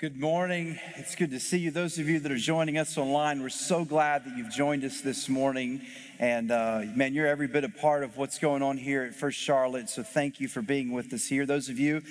Good morning. It's good to see you. Those of you that are joining us online, we're so glad that you've joined us this morning. And uh, man, you're every bit a part of what's going on here at First Charlotte. So thank you for being with us here. Those of you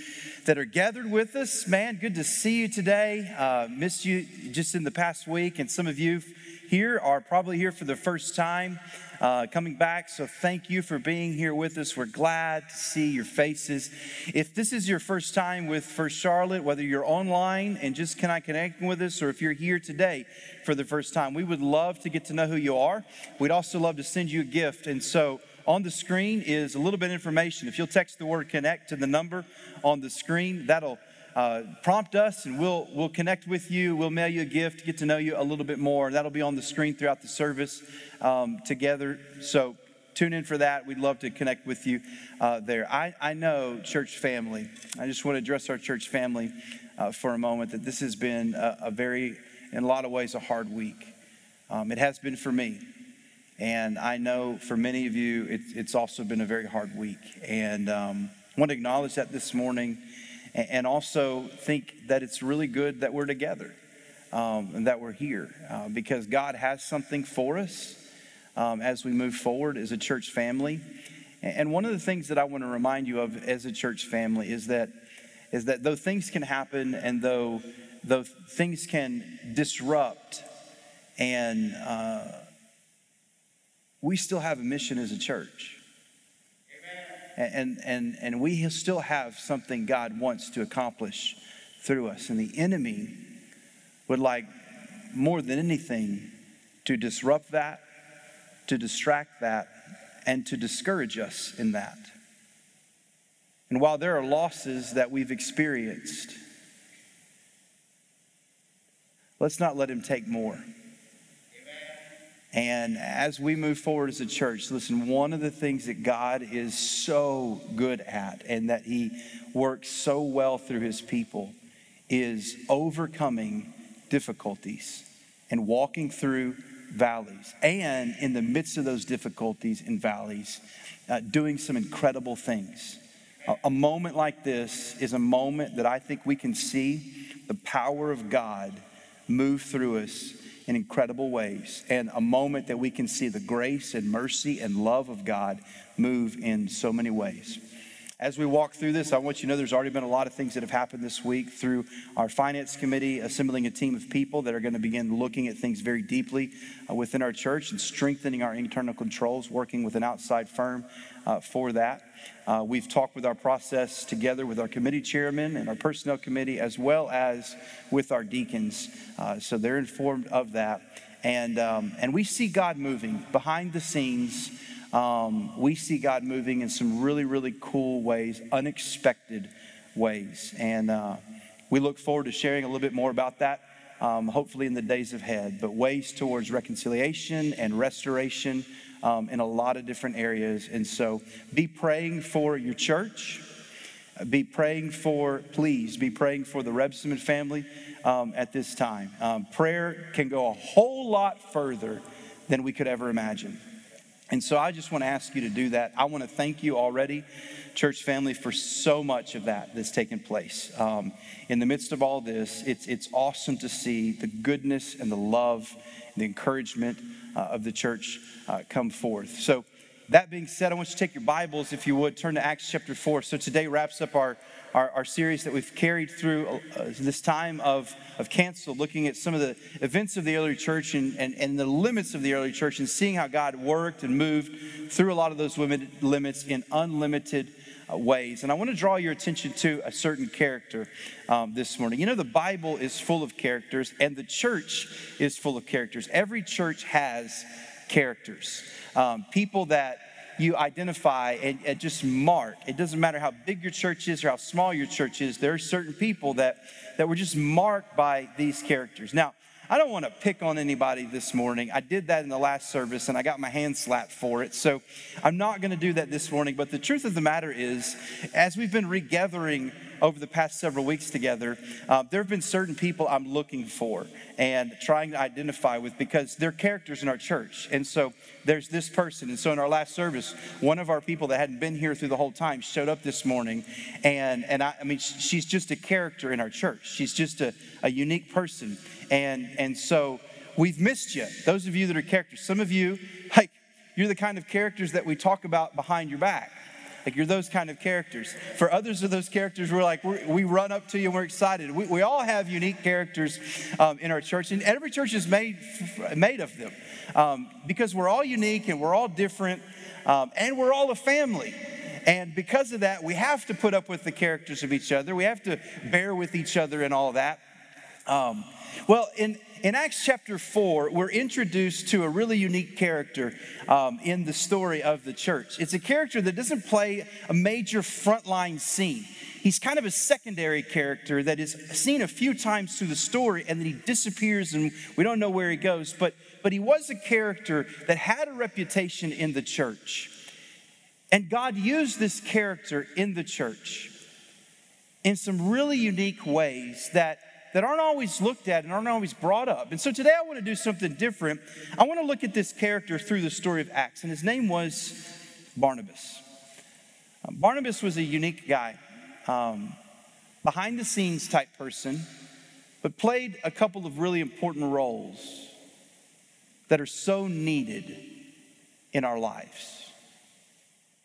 that are gathered with us, man, good to see you today. Uh, missed you just in the past week. And some of you here are probably here for the first time uh, coming back. So thank you for being here with us. We're glad to see your faces. If this is your first time with First Charlotte, whether you're online and just can I connect with us, or if you're here today for the first time, we would love to get to know who you are. We'd also love to send you a gift. And so on the screen is a little bit of information. If you'll text the word connect to the number on the screen, that'll uh, prompt us and we'll, we'll connect with you. We'll mail you a gift, get to know you a little bit more. That'll be on the screen throughout the service um, together. So tune in for that. We'd love to connect with you uh, there. I, I know, church family, I just want to address our church family uh, for a moment that this has been a, a, very, in a lot of ways, a hard week. Um, it has been for me. And I know for many of you, it, it's also been a very hard week. And um, I want to acknowledge that this morning and also think that it's really good that we're together um, and that we're here uh, because God has something for us um, as we move forward as a church family. And one of the things that I want to remind you of as a church family is that is that though things can happen and though though things can disrupt and uh, we still have a mission as a church and, and, and we still have something God wants to accomplish through us. And the enemy would like more than anything to disrupt that, to distract that, and to discourage us in that. And while there are losses that we've experienced, let's not let him take more. And as we move forward as a church, listen, one of the things that God is so good at and that He works so well through His people is overcoming difficulties and walking through valleys. And in the midst of those difficulties and valleys, uh, doing some incredible things. A, a moment like this is a moment that I think we can see the power of God move through us in incredible ways, and a moment that we can see the grace and mercy and love of God move in so many ways. As we walk through this, I want you to know there's already been a lot of things that have happened this week through our finance committee, assembling a team of people that are going to begin looking at things very deeply uh, within our church and strengthening our internal controls, working with an outside firm uh, for that. Uh, we've talked with our process together with our committee chairman and our personnel committee, as well as with our deacons. Uh, so they're informed of that. And, um, and we see God moving behind the scenes um, we see God moving in some really, really cool ways, unexpected ways. And uh, we look forward to sharing a little bit more about that, um, hopefully in the days ahead. But ways towards reconciliation and restoration um, in a lot of different areas. And so be praying for your church. Be praying for, please, be praying for the Rebsamen family um, at this time. Um, prayer can go a whole lot further than we could ever imagine. And so I just want to ask you to do that. I want to thank you already, church family, for so much of that that's taken place. Um, in the midst of all this, it's, it's awesome to see the goodness and the love and the encouragement uh, of the church uh, come forth. So, that being said, I want you to take your Bibles, if you would, turn to Acts chapter 4. So today wraps up our our, our series that we've carried through uh, this time of, of cancel, looking at some of the events of the early church and, and, and the limits of the early church and seeing how God worked and moved through a lot of those limits in unlimited uh, ways. And I want to draw your attention to a certain character um, this morning. You know, the Bible is full of characters, and the church is full of characters. Every church has characters, um, people that you identify and, and, just mark. It doesn't matter how big your church is or how small your church is, there are certain people that, that were just marked by these characters. Now, I don't want to pick on anybody this morning. I did that in the last service and I got my hand slapped for it. So I'm not going to do that this morning. But the truth of the matter is, as we've been regathering over the past several weeks together, uh, there have been certain people I'm looking for and trying to identify with because they're characters in our church. And so there's this person. And so in our last service, one of our people that hadn't been here through the whole time showed up this morning. And, and I, I mean, she's just a character in our church, she's just a, a unique person. And, and so we've missed you. Those of you that are characters, some of you, like, you're the kind of characters that we talk about behind your back. Like you're those kind of characters. For others of those characters, we're like, we're, we run up to you and we're excited. We, we all have unique characters um, in our church, and every church is made, made of them um, because we're all unique and we're all different um, and we're all a family. And because of that, we have to put up with the characters of each other. We have to bear with each other and all that. Um, well, in, in Acts chapter 4, we're introduced to a really unique character um, in the story of the church. It's a character that doesn't play a major frontline scene. He's kind of a secondary character that is seen a few times through the story and then he disappears and we don't know where he goes. But, but he was a character that had a reputation in the church. And God used this character in the church in some really unique ways that that aren't always looked at and aren't always brought up. And so today I want to do something different. I want to look at this character through the story of Acts, and his name was Barnabas. Um, Barnabas was a unique guy, um, behind the scenes type person, but played a couple of really important roles that are so needed in our lives.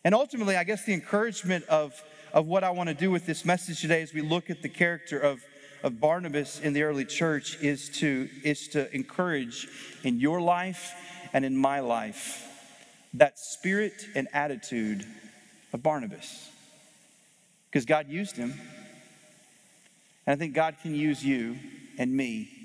And ultimately, I guess the encouragement of, of what I want to do with this message today as we look at the character of of Barnabas in the early church is to, is to encourage in your life and in my life that spirit and attitude of Barnabas. Because God used him. And I think God can use you and me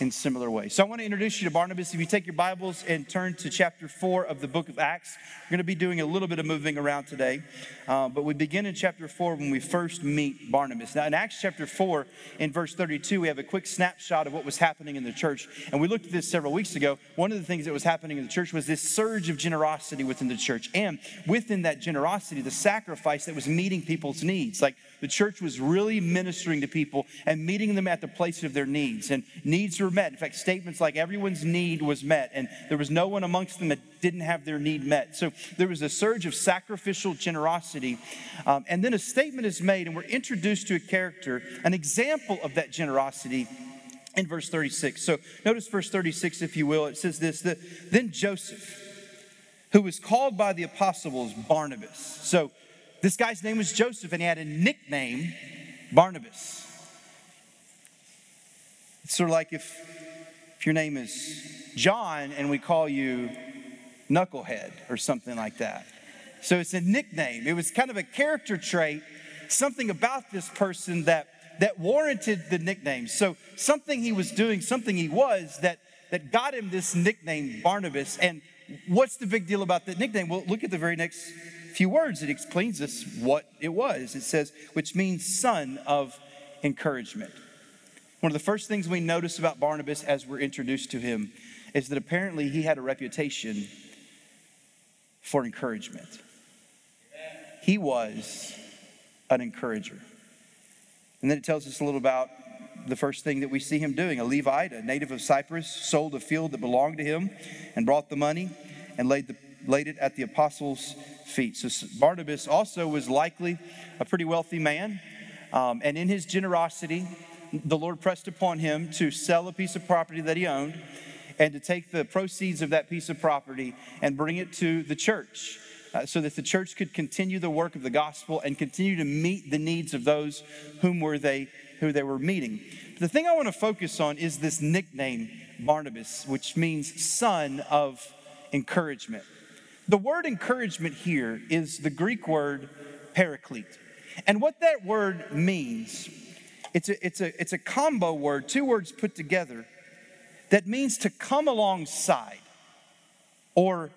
in similar ways. So I want to introduce you to Barnabas. If you take your Bibles and turn to chapter 4 of the book of Acts, we're going to be doing a little bit of moving around today. Uh, but we begin in chapter 4 when we first meet Barnabas. Now, in Acts chapter 4, in verse 32, we have a quick snapshot of what was happening in the church. And we looked at this several weeks ago. One of the things that was happening in the church was this surge of generosity within the church. And within that generosity, the sacrifice that was meeting people's needs. Like the church was really ministering to people and meeting them at the place of their needs. And needs were met. In fact, statements like everyone's need was met, and there was no one amongst them that didn't have their need met. So there was a surge of sacrificial generosity. Um, and then a statement is made, and we're introduced to a character, an example of that generosity in verse 36. So notice verse 36, if you will. It says this Then Joseph, who was called by the apostles Barnabas. So this guy's name was Joseph, and he had a nickname, Barnabas. It's sort of like if, if your name is John and we call you Knucklehead or something like that. So it's a nickname. It was kind of a character trait, something about this person that that warranted the nickname. So something he was doing, something he was that that got him this nickname Barnabas. And what's the big deal about that nickname? Well, look at the very next few words, it explains us what it was. It says, which means son of encouragement. One of the first things we notice about Barnabas as we're introduced to him is that apparently he had a reputation for encouragement. He was an encourager. And then it tells us a little about the first thing that we see him doing. A Levite, a native of Cyprus, sold a field that belonged to him and brought the money and laid, the, laid it at the apostles' feet. So Barnabas also was likely a pretty wealthy man. Um, and in his generosity, the Lord pressed upon him to sell a piece of property that he owned and to take the proceeds of that piece of property and bring it to the church. Uh, so that the church could continue the work of the gospel and continue to meet the needs of those whom were they who they were meeting. The thing I want to focus on is this nickname Barnabas, which means son of encouragement. The word encouragement here is the Greek word paraclete. And what that word means, it's a, it's a, it's a combo word, two words put together, that means to come alongside or,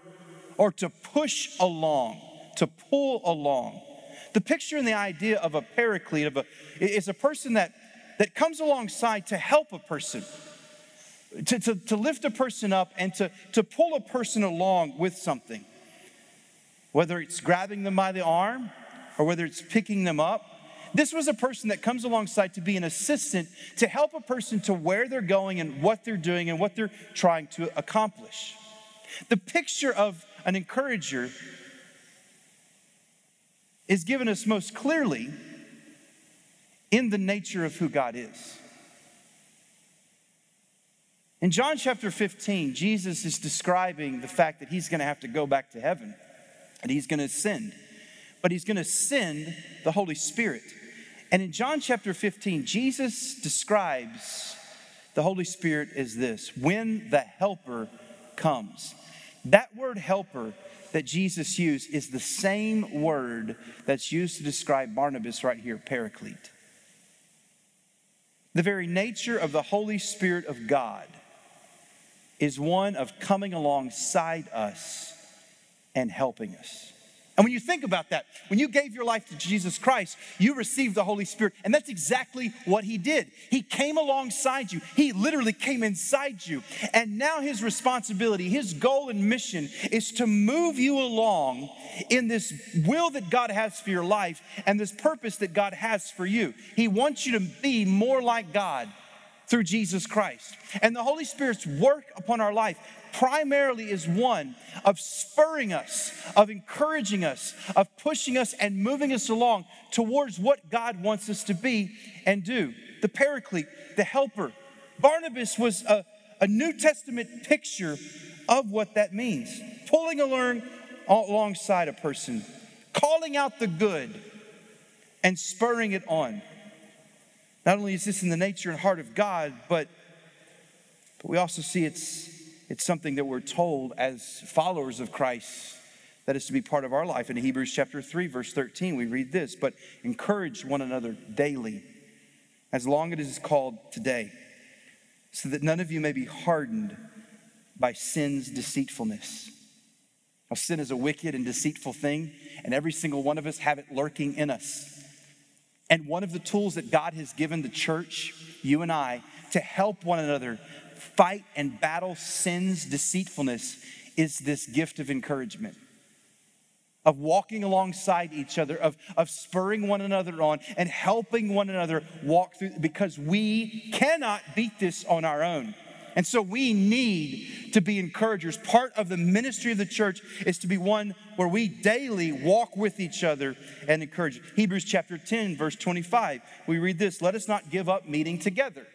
or to push along, to pull along. The picture and the idea of a paraclete of a, is a person that, that comes alongside to help a person, to, to, to lift a person up and to, to pull a person along with something whether it's grabbing them by the arm or whether it's picking them up. This was a person that comes alongside to be an assistant to help a person to where they're going and what they're doing and what they're trying to accomplish. The picture of an encourager is given us most clearly in the nature of who God is. In John chapter 15, Jesus is describing the fact that he's going to have to go back to heaven and he's going to ascend, but he's going to send the Holy Spirit. And in John chapter 15, Jesus describes the Holy Spirit as this when the Helper comes. That word helper that Jesus used is the same word that's used to describe Barnabas right here, paraclete. The very nature of the Holy Spirit of God is one of coming alongside us and helping us. And when you think about that, when you gave your life to Jesus Christ, you received the Holy Spirit. And that's exactly what He did. He came alongside you, He literally came inside you. And now His responsibility, His goal and mission is to move you along in this will that God has for your life and this purpose that God has for you. He wants you to be more like God through Jesus Christ. And the Holy Spirit's work upon our life primarily is one of spurring us, of encouraging us, of pushing us and moving us along towards what God wants us to be and do. The paraclete, the helper. Barnabas was a, a New Testament picture of what that means. Pulling along alongside a person, calling out the good, and spurring it on. Not only is this in the nature and heart of God, but, but we also see it's it's something that we're told as followers of Christ that is to be part of our life. In Hebrews chapter 3, verse 13, we read this But encourage one another daily, as long as it is called today, so that none of you may be hardened by sin's deceitfulness. Now, sin is a wicked and deceitful thing, and every single one of us have it lurking in us. And one of the tools that God has given the church, you and I, to help one another fight and battle sin's deceitfulness is this gift of encouragement of walking alongside each other, of, of spurring one another on, and helping one another walk through, because we cannot beat this on our own. And so we need to be encouragers. Part of the ministry of the church is to be one where we daily walk with each other and encourage. Hebrews chapter 10, verse 25, we read this Let us not give up meeting together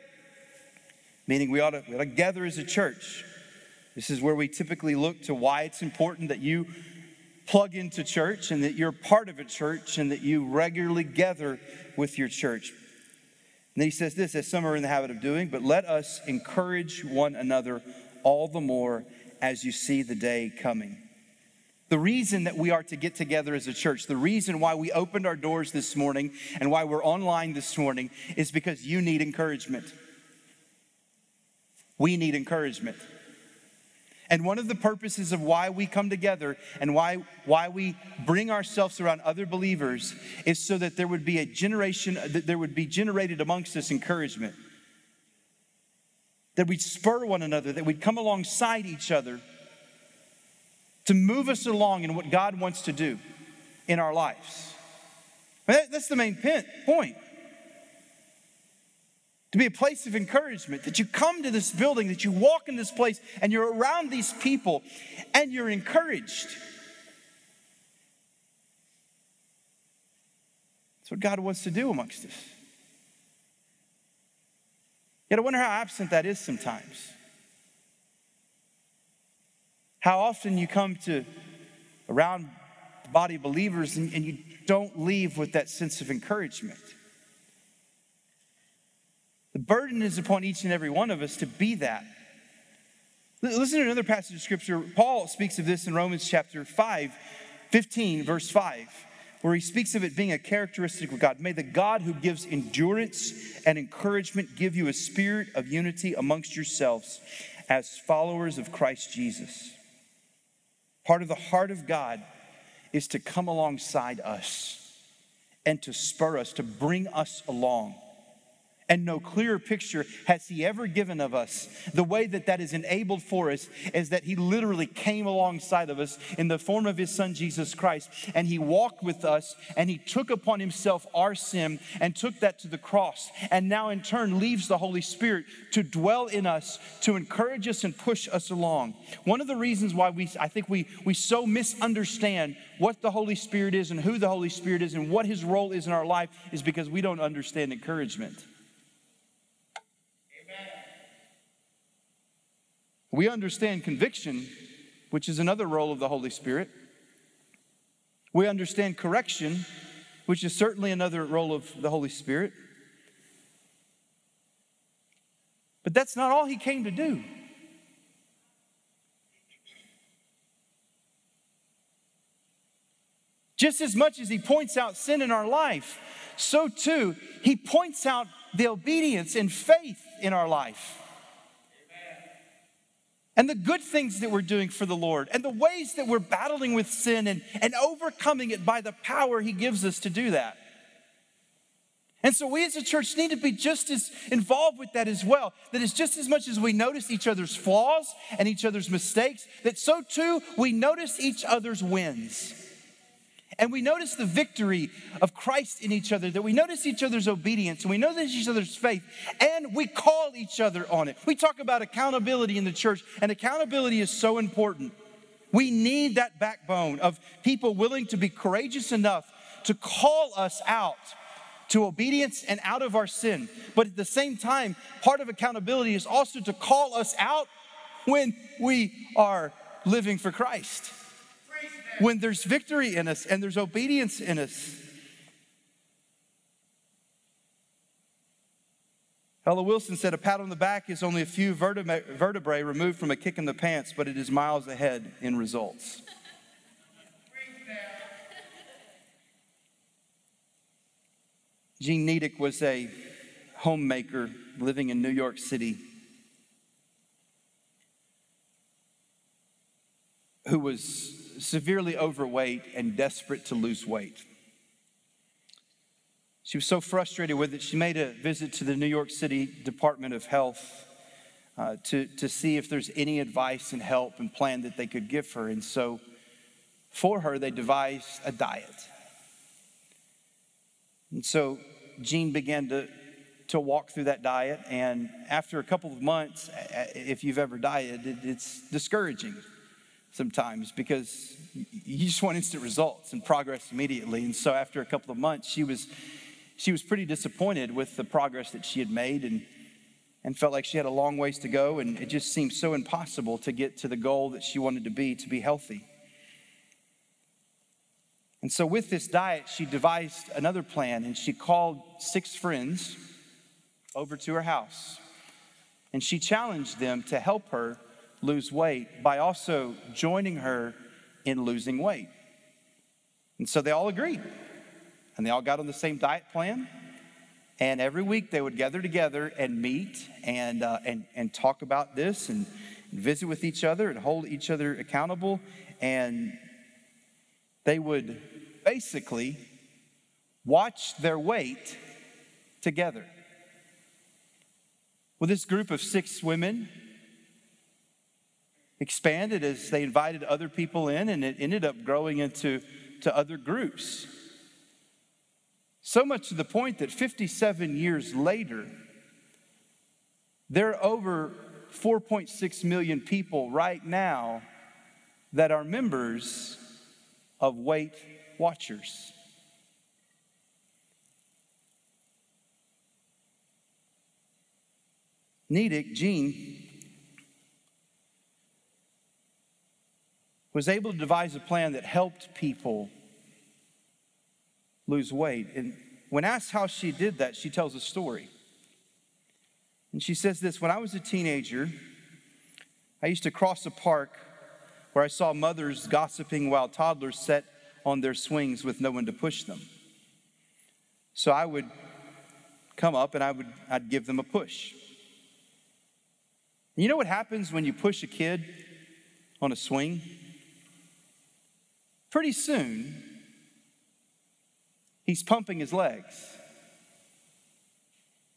meaning we ought, to, we ought to gather as a church. This is where we typically look to why it's important that you plug into church and that you're part of a church and that you regularly gather with your church. And then he says this, as some are in the habit of doing, but let us encourage one another all the more as you see the day coming. The reason that we are to get together as a church, the reason why we opened our doors this morning and why we're online this morning is because you need encouragement. We need encouragement. And one of the purposes of why we come together and why, why we bring ourselves around other believers is so that there would be a generation, that there would be generated amongst us encouragement. That we'd spur one another, that we'd come alongside each other to move us along in what God wants to do in our lives. That's the main point to be a place of encouragement, that you come to this building, that you walk in this place, and you're around these people and you're encouraged. That's what God wants to do amongst us. Yet I wonder how absent that is sometimes. How often you come to around the body of believers and, and you don't leave with that sense of encouragement. The burden is upon each and every one of us to be that. Listen to another passage of scripture. Paul speaks of this in Romans chapter 5, 15, verse 5, where he speaks of it being a characteristic of God. May the God who gives endurance and encouragement give you a spirit of unity amongst yourselves as followers of Christ Jesus. Part of the heart of God is to come alongside us and to spur us, to bring us along and no clearer picture has he ever given of us. The way that that is enabled for us is that he literally came alongside of us in the form of his son Jesus Christ, and he walked with us, and he took upon himself our sin and took that to the cross, and now in turn leaves the Holy Spirit to dwell in us, to encourage us and push us along. One of the reasons why we, I think we, we so misunderstand what the Holy Spirit is and who the Holy Spirit is and what his role is in our life is because we don't understand encouragement. We understand conviction, which is another role of the Holy Spirit. We understand correction, which is certainly another role of the Holy Spirit. But that's not all he came to do. Just as much as he points out sin in our life, so too he points out the obedience and faith in our life and the good things that we're doing for the Lord and the ways that we're battling with sin and, and overcoming it by the power He gives us to do that. And so we as a church need to be just as involved with that as well. That is just as much as we notice each other's flaws and each other's mistakes, that so too we notice each other's wins. And we notice the victory of Christ in each other, that we notice each other's obedience, and we notice each other's faith, and we call each other on it. We talk about accountability in the church, and accountability is so important. We need that backbone of people willing to be courageous enough to call us out to obedience and out of our sin. But at the same time, part of accountability is also to call us out when we are living for Christ when there's victory in us and there's obedience in us. Ella Wilson said, A pat on the back is only a few vertebrae removed from a kick in the pants, but it is miles ahead in results. Jean Nidetch was a homemaker living in New York City who was severely overweight and desperate to lose weight. She was so frustrated with it, she made a visit to the New York City Department of Health uh, to, to see if there's any advice and help and plan that they could give her. And so, for her, they devised a diet. And so, Jean began to, to walk through that diet. And after a couple of months, if you've ever dieted, it's discouraging sometimes because you just want instant results and progress immediately. And so after a couple of months, she was she was pretty disappointed with the progress that she had made and and felt like she had a long ways to go and it just seemed so impossible to get to the goal that she wanted to be to be healthy. And so with this diet, she devised another plan and she called six friends over to her house. And she challenged them to help her lose weight by also joining her in losing weight. And so they all agreed. And they all got on the same diet plan. And every week they would gather together and meet and, uh, and, and talk about this and visit with each other and hold each other accountable. And they would basically watch their weight together. Well, this group of six women expanded as they invited other people in, and it ended up growing into to other groups. So much to the point that 57 years later, there are over 4.6 million people right now that are members of Weight Watchers. Nidetch, Jean, was able to devise a plan that helped people lose weight. And when asked how she did that, she tells a story. And she says this When I was a teenager, I used to cross a park where I saw mothers gossiping while toddlers sat on their swings with no one to push them. So I would come up and I would I'd give them a push. You know what happens when you push a kid on a swing? Pretty soon, he's pumping his legs.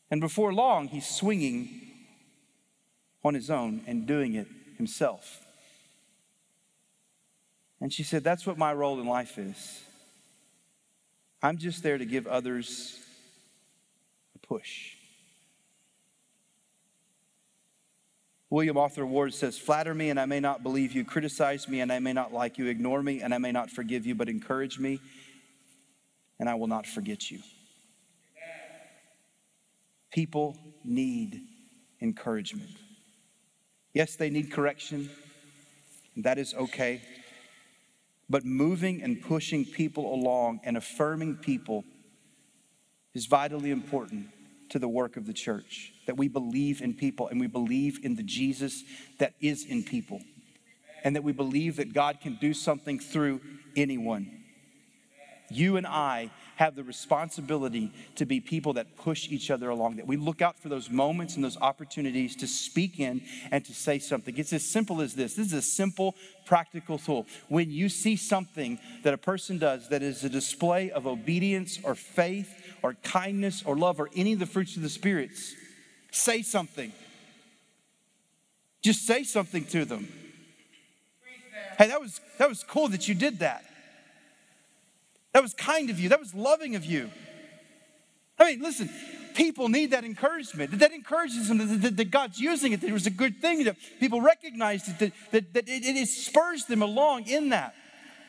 And before long, he's swinging on his own and doing it himself. And she said, That's what my role in life is. I'm just there to give others a push. William Arthur Ward says, Flatter me and I may not believe you, criticize me and I may not like you, ignore me and I may not forgive you, but encourage me and I will not forget you. People need encouragement. Yes, they need correction. That is okay. But moving and pushing people along and affirming people is vitally important to the work of the church. That we believe in people and we believe in the Jesus that is in people. And that we believe that God can do something through anyone. You and I have the responsibility to be people that push each other along, that we look out for those moments and those opportunities to speak in and to say something. It's as simple as this. This is a simple, practical tool. When you see something that a person does that is a display of obedience or faith or kindness or love or any of the fruits of the spirits, say something. Just say something to them. Hey, that was that was cool that you did that. That was kind of you. That was loving of you. I mean, listen, people need that encouragement. That encourages them that, that, that God's using it, that it was a good thing, that people recognized it, that, that, that it, it spurs them along in that.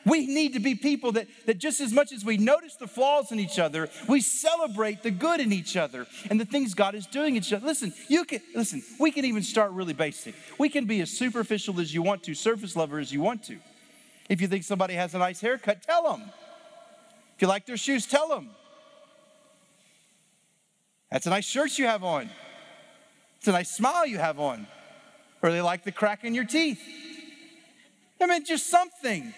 We need to be people that, that just as much as we notice the flaws in each other, we celebrate the good in each other and the things God is doing in each other. Listen, you can listen, we can even start really basic. We can be as superficial as you want to, surface lover as you want to. If you think somebody has a nice haircut, tell them. If you like their shoes, tell them. That's a nice shirt you have on. It's a nice smile you have on. Or they like the crack in your teeth. I mean, just something.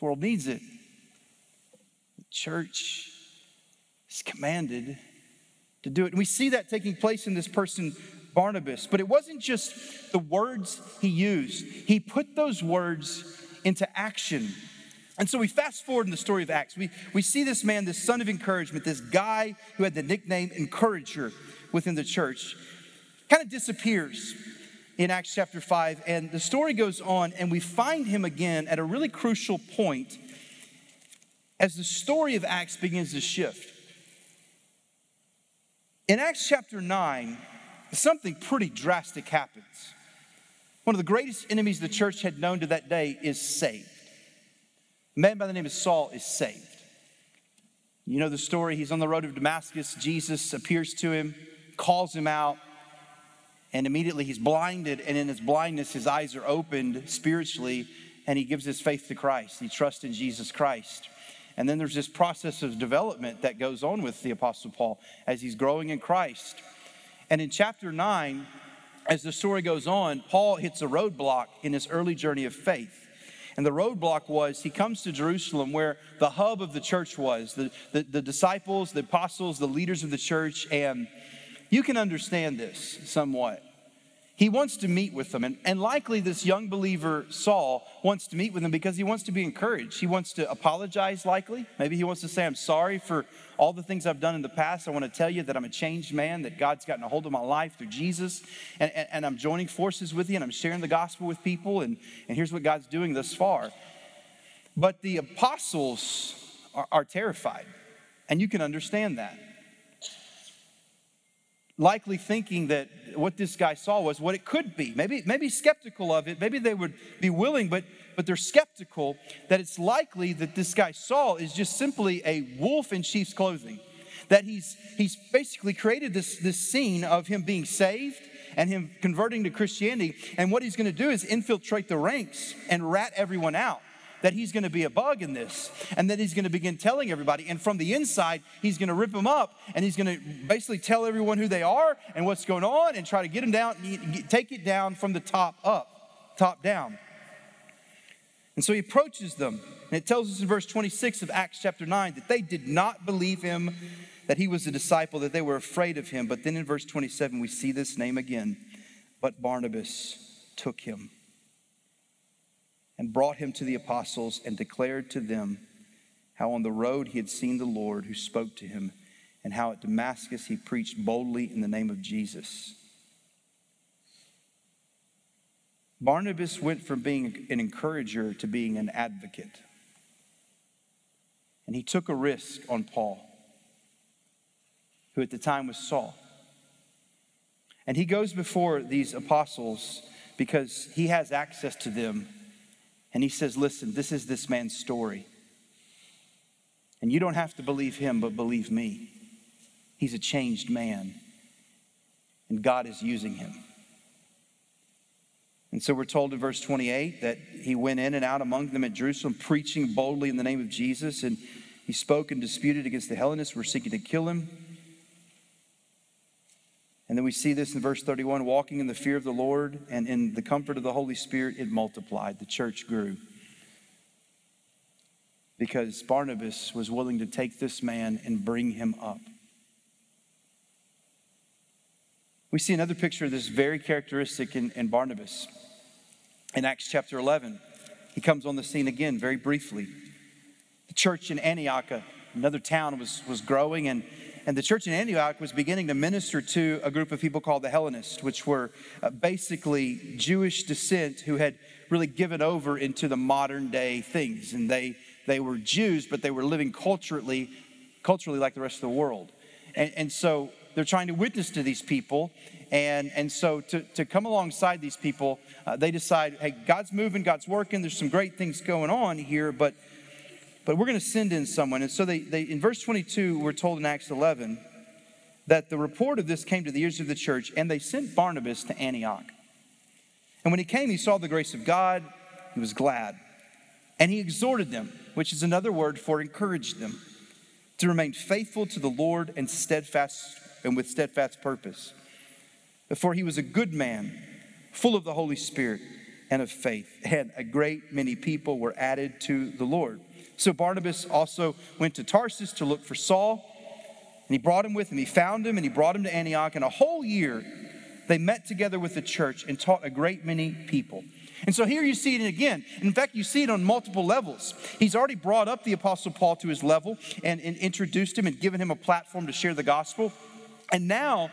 This world needs it. The church is commanded to do it. And we see that taking place in this person, Barnabas. But it wasn't just the words he used, he put those words into action. And so we fast forward in the story of Acts. We, we see this man, this son of encouragement, this guy who had the nickname encourager within the church, kind of disappears in Acts chapter 5. And the story goes on, and we find him again at a really crucial point as the story of Acts begins to shift. In Acts chapter 9, something pretty drastic happens. One of the greatest enemies the church had known to that day is saved. A man by the name of Saul is saved. You know the story. He's on the road of Damascus. Jesus appears to him, calls him out, and immediately he's blinded. And in his blindness, his eyes are opened spiritually, and he gives his faith to Christ. He trusts in Jesus Christ. And then there's this process of development that goes on with the Apostle Paul as he's growing in Christ. And in chapter 9, as the story goes on, Paul hits a roadblock in his early journey of faith. And the roadblock was he comes to Jerusalem where the hub of the church was the, the, the, disciples, the apostles, the leaders of the church. And you can understand this somewhat. He wants to meet with them. And, and likely this young believer, Saul, wants to meet with them because he wants to be encouraged. He wants to apologize, likely. Maybe he wants to say, I'm sorry for all the things I've done in the past. I want to tell you that I'm a changed man, that God's gotten a hold of my life through Jesus. And, and, and I'm joining forces with you and I'm sharing the gospel with people. And, and here's what God's doing thus far. But the apostles are, are terrified. And you can understand that likely thinking that what this guy saw was what it could be. Maybe, maybe skeptical of it. Maybe they would be willing, but, but they're skeptical that it's likely that this guy Saul is just simply a wolf in sheep's clothing. That he's, he's basically created this, this scene of him being saved and him converting to Christianity. And what he's going to do is infiltrate the ranks and rat everyone out that he's going to be a bug in this and that he's going to begin telling everybody. And from the inside, he's going to rip them up and he's going to basically tell everyone who they are and what's going on and try to get them down, take it down from the top up, top down. And so he approaches them. And it tells us in verse 26 of Acts chapter 9 that they did not believe him, that he was a disciple, that they were afraid of him. But then in verse 27, we see this name again. But Barnabas took him and brought him to the apostles and declared to them how on the road he had seen the Lord who spoke to him and how at Damascus he preached boldly in the name of Jesus. Barnabas went from being an encourager to being an advocate. And he took a risk on Paul, who at the time was Saul. And he goes before these apostles because he has access to them. And he says, Listen, this is this man's story. And you don't have to believe him, but believe me. He's a changed man, and God is using him. And so we're told in verse 28 that he went in and out among them at Jerusalem, preaching boldly in the name of Jesus. And he spoke and disputed against the Hellenists who were seeking to kill him. And then we see this in verse 31 walking in the fear of the Lord and in the comfort of the Holy Spirit, it multiplied. The church grew. Because Barnabas was willing to take this man and bring him up. We see another picture of this very characteristic in, in Barnabas. In Acts chapter 11, he comes on the scene again very briefly. The church in Antioch, another town, was, was growing, and, and the church in Antioch was beginning to minister to a group of people called the Hellenists, which were uh, basically Jewish descent who had really given over into the modern day things. And they, they were Jews, but they were living culturally, culturally like the rest of the world. And, and so they're trying to witness to these people. And, and so to, to come alongside these people, uh, they decide, hey, God's moving, God's working, there's some great things going on here, but, but we're going to send in someone. And so they, they, in verse 22, we're told in Acts 11 that the report of this came to the ears of the church, and they sent Barnabas to Antioch. And when he came, he saw the grace of God, he was glad. And he exhorted them, which is another word for encouraged them, to remain faithful to the Lord and steadfast and with steadfast purpose. For he was a good man, full of the Holy Spirit and of faith, and a great many people were added to the Lord. So Barnabas also went to Tarsus to look for Saul, and he brought him with him. He found him and he brought him to Antioch, and a whole year they met together with the church and taught a great many people. And so here you see it again. In fact, you see it on multiple levels. He's already brought up the Apostle Paul to his level and, and introduced him and given him a platform to share the gospel. And now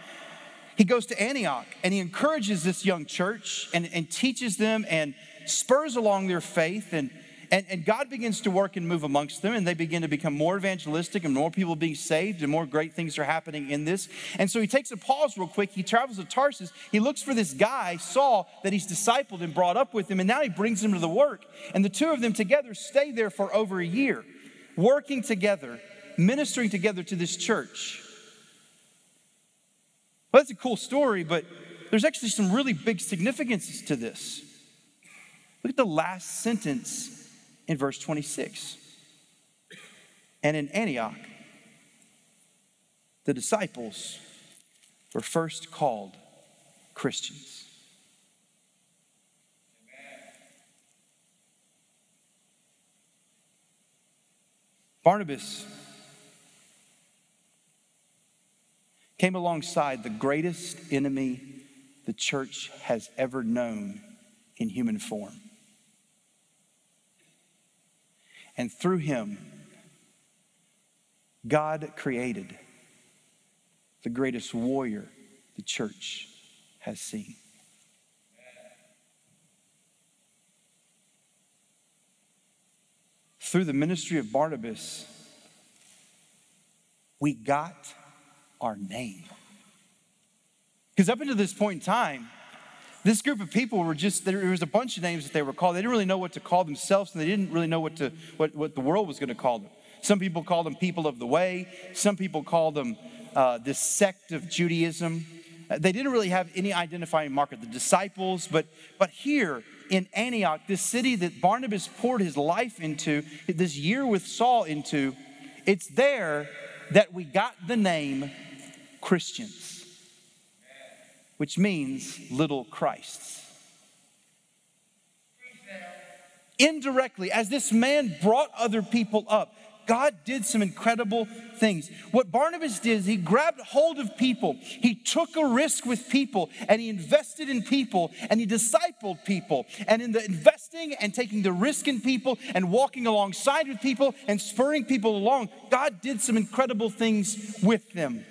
he goes to Antioch and he encourages this young church and, and teaches them and spurs along their faith. And, and, and God begins to work and move amongst them, and they begin to become more evangelistic, and more people being saved, and more great things are happening in this. And so he takes a pause real quick. He travels to Tarsus. He looks for this guy, Saul, that he's discipled and brought up with him, and now he brings him to the work. And the two of them together stay there for over a year, working together, ministering together to this church. Well, that's a cool story, but there's actually some really big significances to this. Look at the last sentence in verse 26. And in Antioch, the disciples were first called Christians. Barnabas came alongside the greatest enemy the church has ever known in human form. And through him, God created the greatest warrior the church has seen. Through the ministry of Barnabas, we got our name. Because up until this point in time, this group of people were just, there was a bunch of names that they were called. They didn't really know what to call themselves, and they didn't really know what, to, what, what the world was going to call them. Some people called them people of the way, some people called them uh, this sect of Judaism. Uh, they didn't really have any identifying marker, the disciples, but, but here in Antioch, this city that Barnabas poured his life into, this year with Saul into, it's there that we got the name Christians, which means little Christs. Indirectly, as this man brought other people up, God did some incredible things. What Barnabas did is he grabbed hold of people, he took a risk with people, and he invested in people, and he discipled people. And in the investing and taking the risk in people and walking alongside with people and spurring people along, God did some incredible things with them.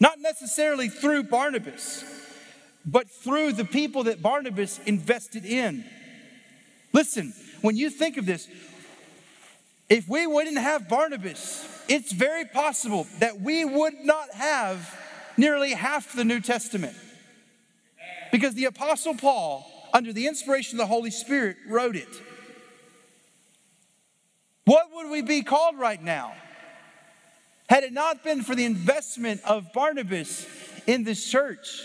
Not necessarily through Barnabas, but through the people that Barnabas invested in. Listen, when you think of this, if we wouldn't have Barnabas, it's very possible that we would not have nearly half the New Testament. Because the Apostle Paul, under the inspiration of the Holy Spirit, wrote it. What would we be called right now? Had it not been for the investment of Barnabas in this church,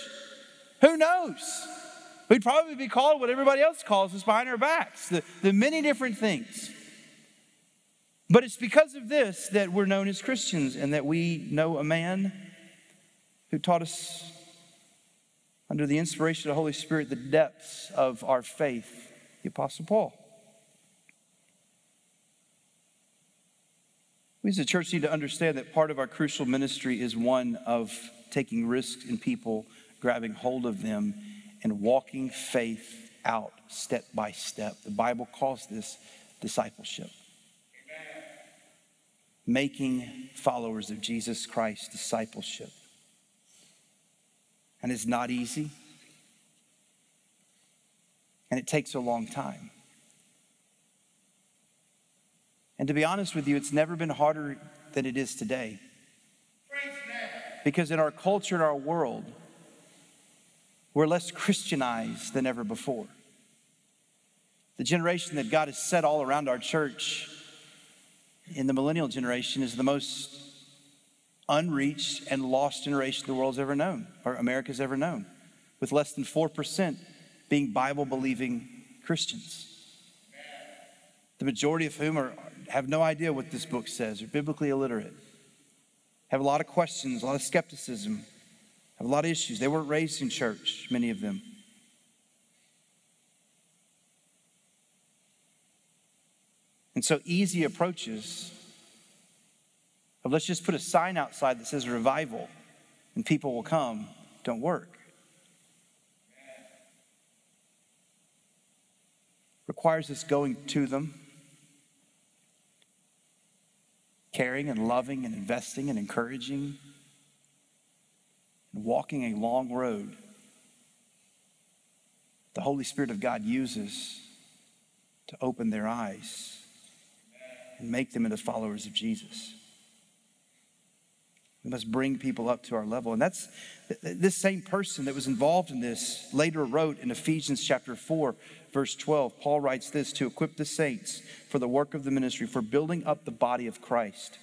who knows? We'd probably be called what everybody else calls us behind our backs, the, the many different things. But it's because of this that we're known as Christians and that we know a man who taught us, under the inspiration of the Holy Spirit, the depths of our faith, the Apostle Paul. We as a church need to understand that part of our crucial ministry is one of taking risks in people, grabbing hold of them, and walking faith out step by step. The Bible calls this discipleship making followers of Jesus Christ, discipleship. And it's not easy, and it takes a long time. And to be honest with you, it's never been harder than it is today. Because in our culture, in our world, we're less Christianized than ever before. The generation that God has set all around our church in the millennial generation is the most unreached and lost generation the world's ever known, or America's ever known, with less than 4% being Bible believing Christians. The majority of whom are, have no idea what this book says, are biblically illiterate, have a lot of questions, a lot of skepticism, have a lot of issues. They weren't raised in church, many of them. And so easy approaches of let's just put a sign outside that says revival and people will come don't work. Requires us going to them, caring and loving and investing and encouraging and walking a long road. The Holy Spirit of God uses to open their eyes and make them into followers of Jesus. We must bring people up to our level. And that's this same person that was involved in this later wrote in Ephesians chapter 4, verse 12. Paul writes this to equip the saints for the work of the ministry, for building up the body of Christ,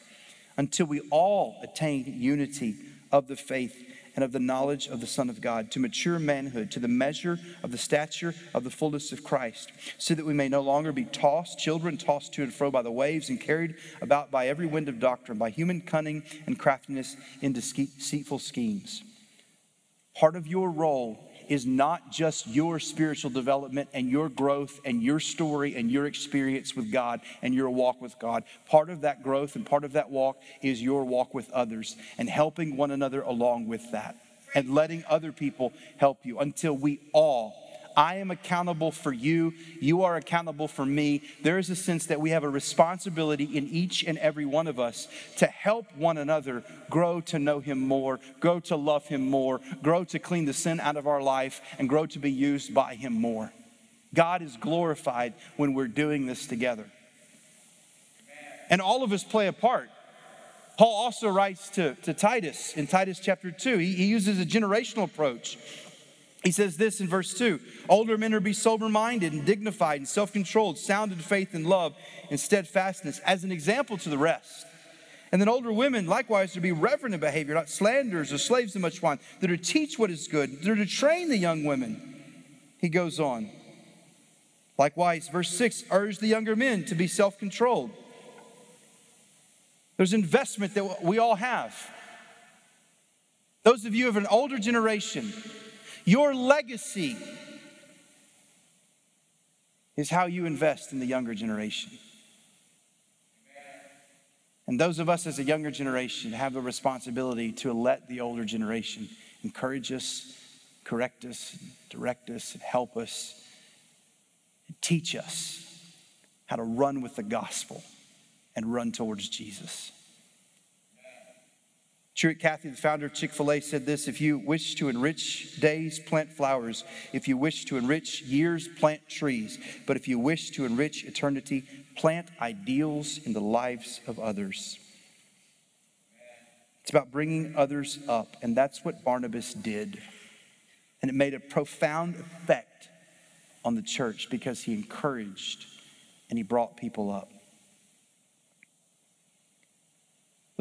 until we all attain unity of the faith and of the knowledge of the Son of God, to mature manhood, to the measure of the stature of the fullness of Christ, so that we may no longer be tossed, children tossed to and fro by the waves and carried about by every wind of doctrine, by human cunning and craftiness in deceitful schemes. Part of your role is not just your spiritual development and your growth and your story and your experience with God and your walk with God. Part of that growth and part of that walk is your walk with others and helping one another along with that and letting other people help you until we all I am accountable for you. You are accountable for me. There is a sense that we have a responsibility in each and every one of us to help one another grow to know Him more, grow to love Him more, grow to clean the sin out of our life, and grow to be used by Him more. God is glorified when we're doing this together. And all of us play a part. Paul also writes to, to Titus in Titus chapter 2. He, he uses a generational approach. He says this in verse 2 Older men are to be sober minded and dignified and self controlled, sound in faith and love and steadfastness, as an example to the rest. And then older women, likewise, to be reverent in behavior, not slanderers or slaves of much wine. They're to teach what is good, they're to train the young women. He goes on. Likewise, verse 6 urge the younger men to be self controlled. There's investment that we all have. Those of you of an older generation, your legacy is how you invest in the younger generation. And those of us as a younger generation have a responsibility to let the older generation encourage us, correct us, direct us, and help us, and teach us how to run with the gospel and run towards Jesus. Truett Cathy, the founder of Chick fil A, said this If you wish to enrich days, plant flowers. If you wish to enrich years, plant trees. But if you wish to enrich eternity, plant ideals in the lives of others. It's about bringing others up, and that's what Barnabas did. And it made a profound effect on the church because he encouraged and he brought people up.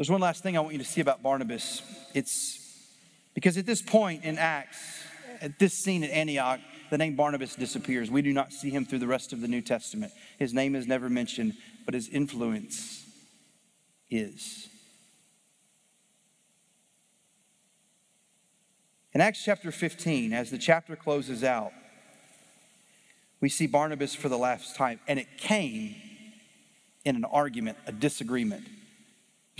There's one last thing I want you to see about Barnabas. It's because at this point in Acts, at this scene at Antioch, the name Barnabas disappears. We do not see him through the rest of the New Testament. His name is never mentioned, but his influence is. In Acts chapter 15, as the chapter closes out, we see Barnabas for the last time, and it came in an argument, a disagreement.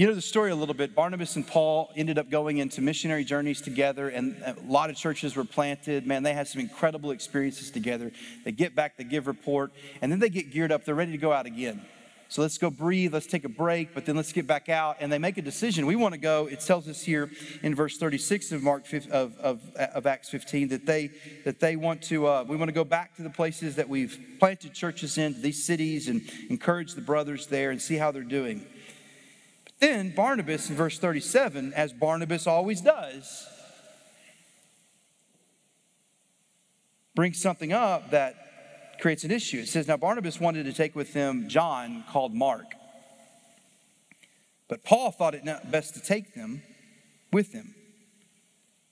You know the story a little bit. Barnabas and Paul ended up going into missionary journeys together, and a lot of churches were planted. Man, they had some incredible experiences together. They get back, they give report, and then they get geared up. They're ready to go out again. So let's go breathe, let's take a break, but then let's get back out. And they make a decision. We want to go. It tells us here in verse 36 of Mark of, of, of Acts 15 that they that they want to uh, we want to go back to the places that we've planted churches in, these cities, and encourage the brothers there and see how they're doing. Then Barnabas in verse 37, as Barnabas always does, brings something up that creates an issue. It says, Now Barnabas wanted to take with him John called Mark. But Paul thought it best to take them with him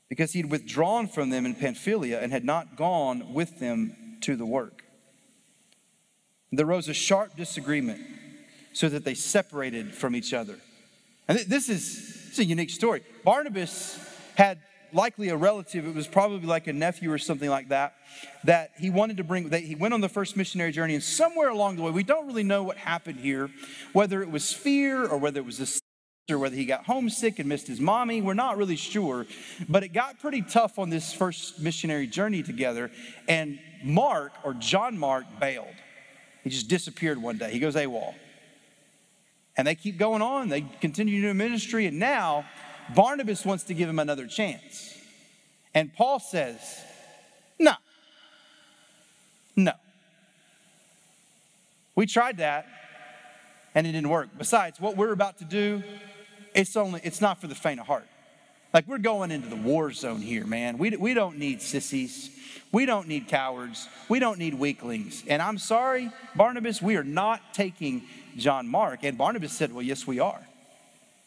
because he had withdrawn from them in Pamphylia and had not gone with them to the work. There arose a sharp disagreement so that they separated from each other. And this is, this is a unique story. Barnabas had likely a relative, it was probably like a nephew or something like that, that he wanted to bring, that he went on the first missionary journey, and somewhere along the way, we don't really know what happened here, whether it was fear or whether it was a or whether he got homesick and missed his mommy, we're not really sure. But it got pretty tough on this first missionary journey together, and Mark, or John Mark, bailed. He just disappeared one day. He goes AWOL. And they keep going on, they continue to do ministry, and now Barnabas wants to give him another chance. And Paul says, No, no. We tried that and it didn't work. Besides, what we're about to do, it's only it's not for the faint of heart. Like we're going into the war zone here, man. We, we don't need sissies. We don't need cowards. We don't need weaklings. And I'm sorry, Barnabas, we are not taking John Mark. And Barnabas said, Well, yes, we are.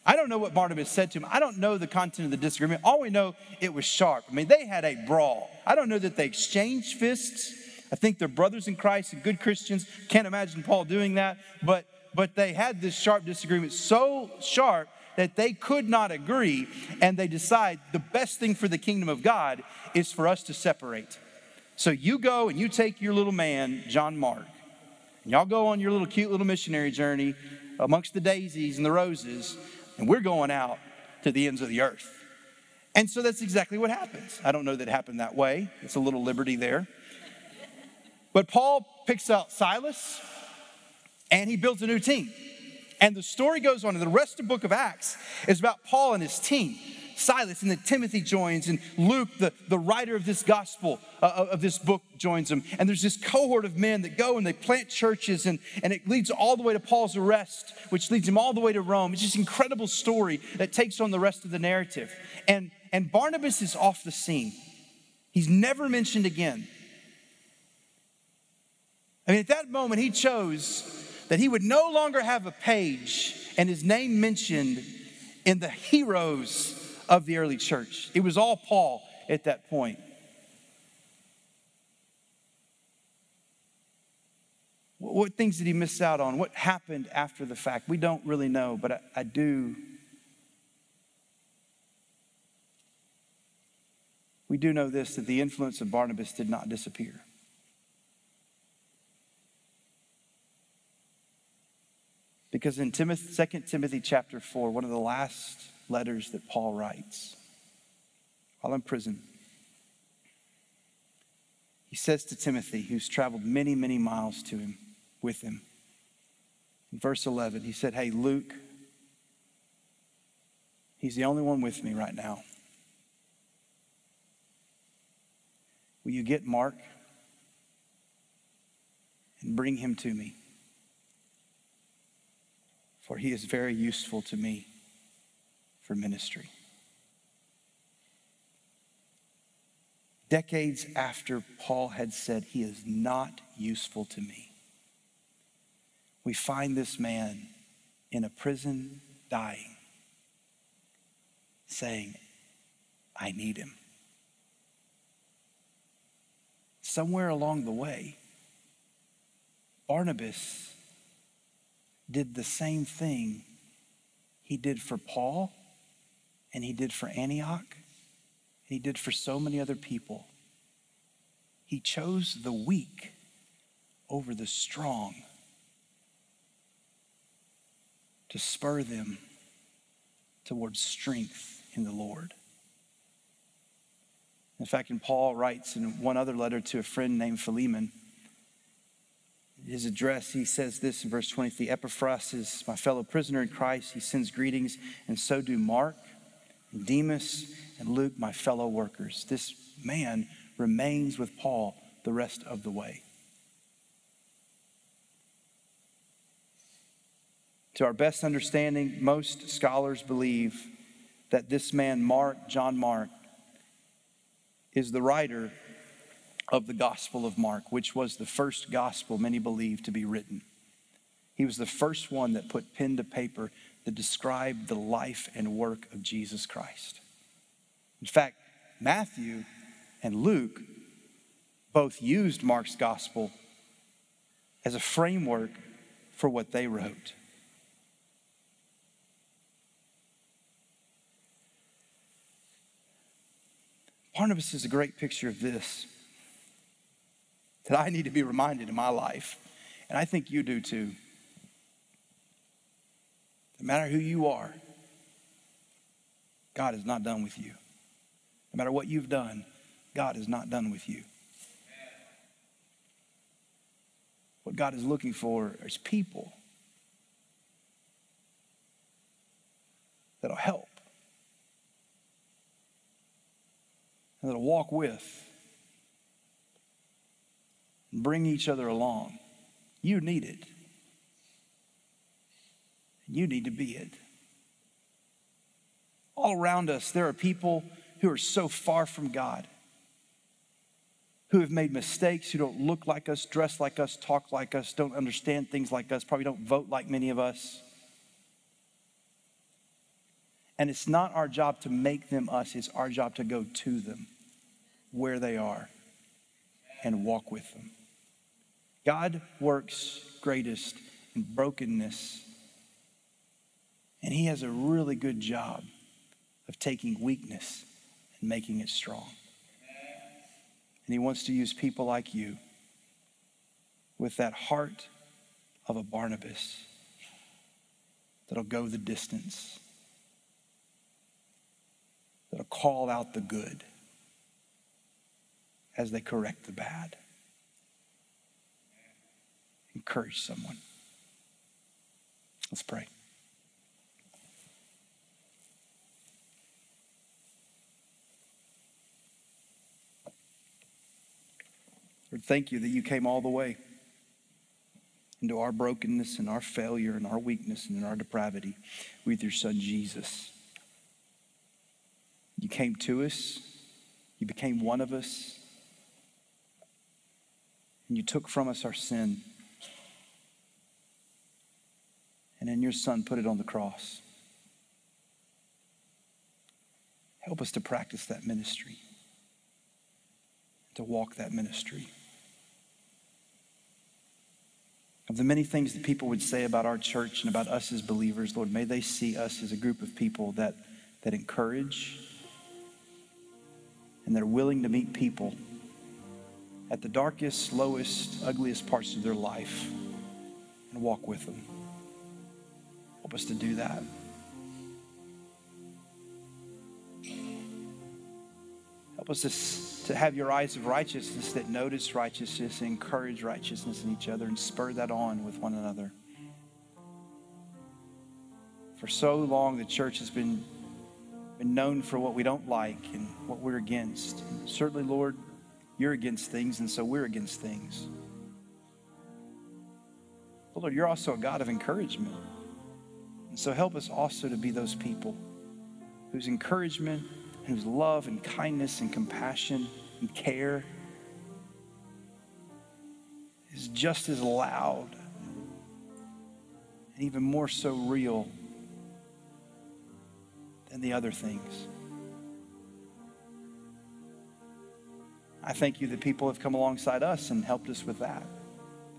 I don't know what Barnabas said to him. I don't know the content of the disagreement. All we know, it was sharp. I mean, they had a brawl. I don't know that they exchanged fists. I think they're brothers in Christ and good Christians. Can't imagine Paul doing that. But, but they had this sharp disagreement, so sharp that they could not agree. And they decide the best thing for the kingdom of God is for us to separate. So you go and you take your little man, John Mark, and y'all go on your little cute little missionary journey amongst the daisies and the roses, and we're going out to the ends of the earth. And so that's exactly what happens. I don't know that it happened that way. It's a little liberty there. But Paul picks out Silas and he builds a new team. And the story goes on, and the rest of the book of Acts is about Paul and his team. Silas, and then Timothy joins, and Luke, the, the writer of this gospel, uh, of this book, joins them. And there's this cohort of men that go and they plant churches, and, and it leads all the way to Paul's arrest, which leads him all the way to Rome. It's just an incredible story that takes on the rest of the narrative. And, and Barnabas is off the scene, he's never mentioned again. I mean, at that moment, he chose that he would no longer have a page and his name mentioned in the heroes of the early church. It was all Paul at that point. What things did he miss out on? What happened after the fact? We don't really know, but I, I do. We do know this that the influence of Barnabas did not disappear. Because in Timothy, 2 Timothy chapter 4, one of the last letters that Paul writes while in prison, he says to Timothy, who's traveled many, many miles to him, with him, in verse 11, he said, Hey, Luke, he's the only one with me right now. Will you get Mark and bring him to me? For he is very useful to me for ministry. Decades after Paul had said, He is not useful to me, we find this man in a prison dying, saying, I need him. somewhere along the way, Barnabas did the same thing he did for Paul and he did for Antioch and he did for so many other people. He chose the weak over the strong to spur them towards strength in the Lord. In fact, and Paul writes in one other letter to a friend named Philemon, his address, he says this in verse 23 Epaphras is my fellow prisoner in Christ. He sends greetings, and so do Mark, Demas, and Luke, my fellow workers. This man remains with Paul the rest of the way. To our best understanding, most scholars believe that this man, Mark, John Mark, is the writer of the Gospel of Mark, which was the first gospel many believe to be written. He was the first one that put pen to paper that describe the life and work of Jesus Christ. In fact, Matthew and Luke both used Mark's gospel as a framework for what they wrote. Barnabas is a great picture of this that I need to be reminded in my life, and I think you do too. No matter who you are, God is not done with you. No matter what you've done, God is not done with you. What God is looking for is people that'll help. and that'll walk with and bring each other along. You need it. You need to be it. All around us, there are people who are so far from God, who have made mistakes, who don't look like us, dress like us, talk like us, don't understand things like us, probably don't vote like many of us. And it's not our job to make them us, it's our job to go to them where they are and walk with them. God works greatest in brokenness, and He has a really good job of taking weakness and making it strong. And He wants to use people like you with that heart of a Barnabas that'll go the distance, that'll call out the good as they correct the bad. Encourage someone. Let's pray. Lord, thank you that you came all the way into our brokenness and our failure and our weakness and our depravity with your son Jesus. You came to us, you became one of us, and you took from us our sin. And in your Son, put it on the cross. Help us to practice that ministry, to walk that ministry. Of the many things that people would say about our church and about us as believers, Lord, may they see us as a group of people that, that encourage and that are willing to meet people at the darkest, lowest, ugliest parts of their life and walk with them. Help us to do that. Help us to, to have your eyes of righteousness that notice righteousness, encourage righteousness in each other, and spur that on with one another. For so long, the church has been, been known for what we don't like and what we're against. And certainly, Lord, you're against things, and so we're against things. But Lord, you're also a God of encouragement. And so help us also to be those people whose encouragement, whose love and kindness and compassion and care is just as loud and even more so real than the other things. I thank you that people have come alongside us and helped us with that.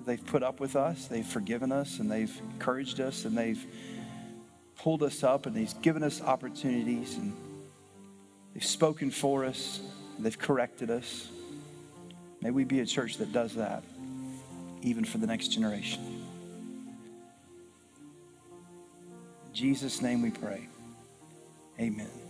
They've put up with us, they've forgiven us, and they've encouraged us, and they've pulled us up, and they've given us opportunities, and they've spoken for us, they've corrected us. May we be a church that does that, even for the next generation. In Jesus' name we pray. Amen.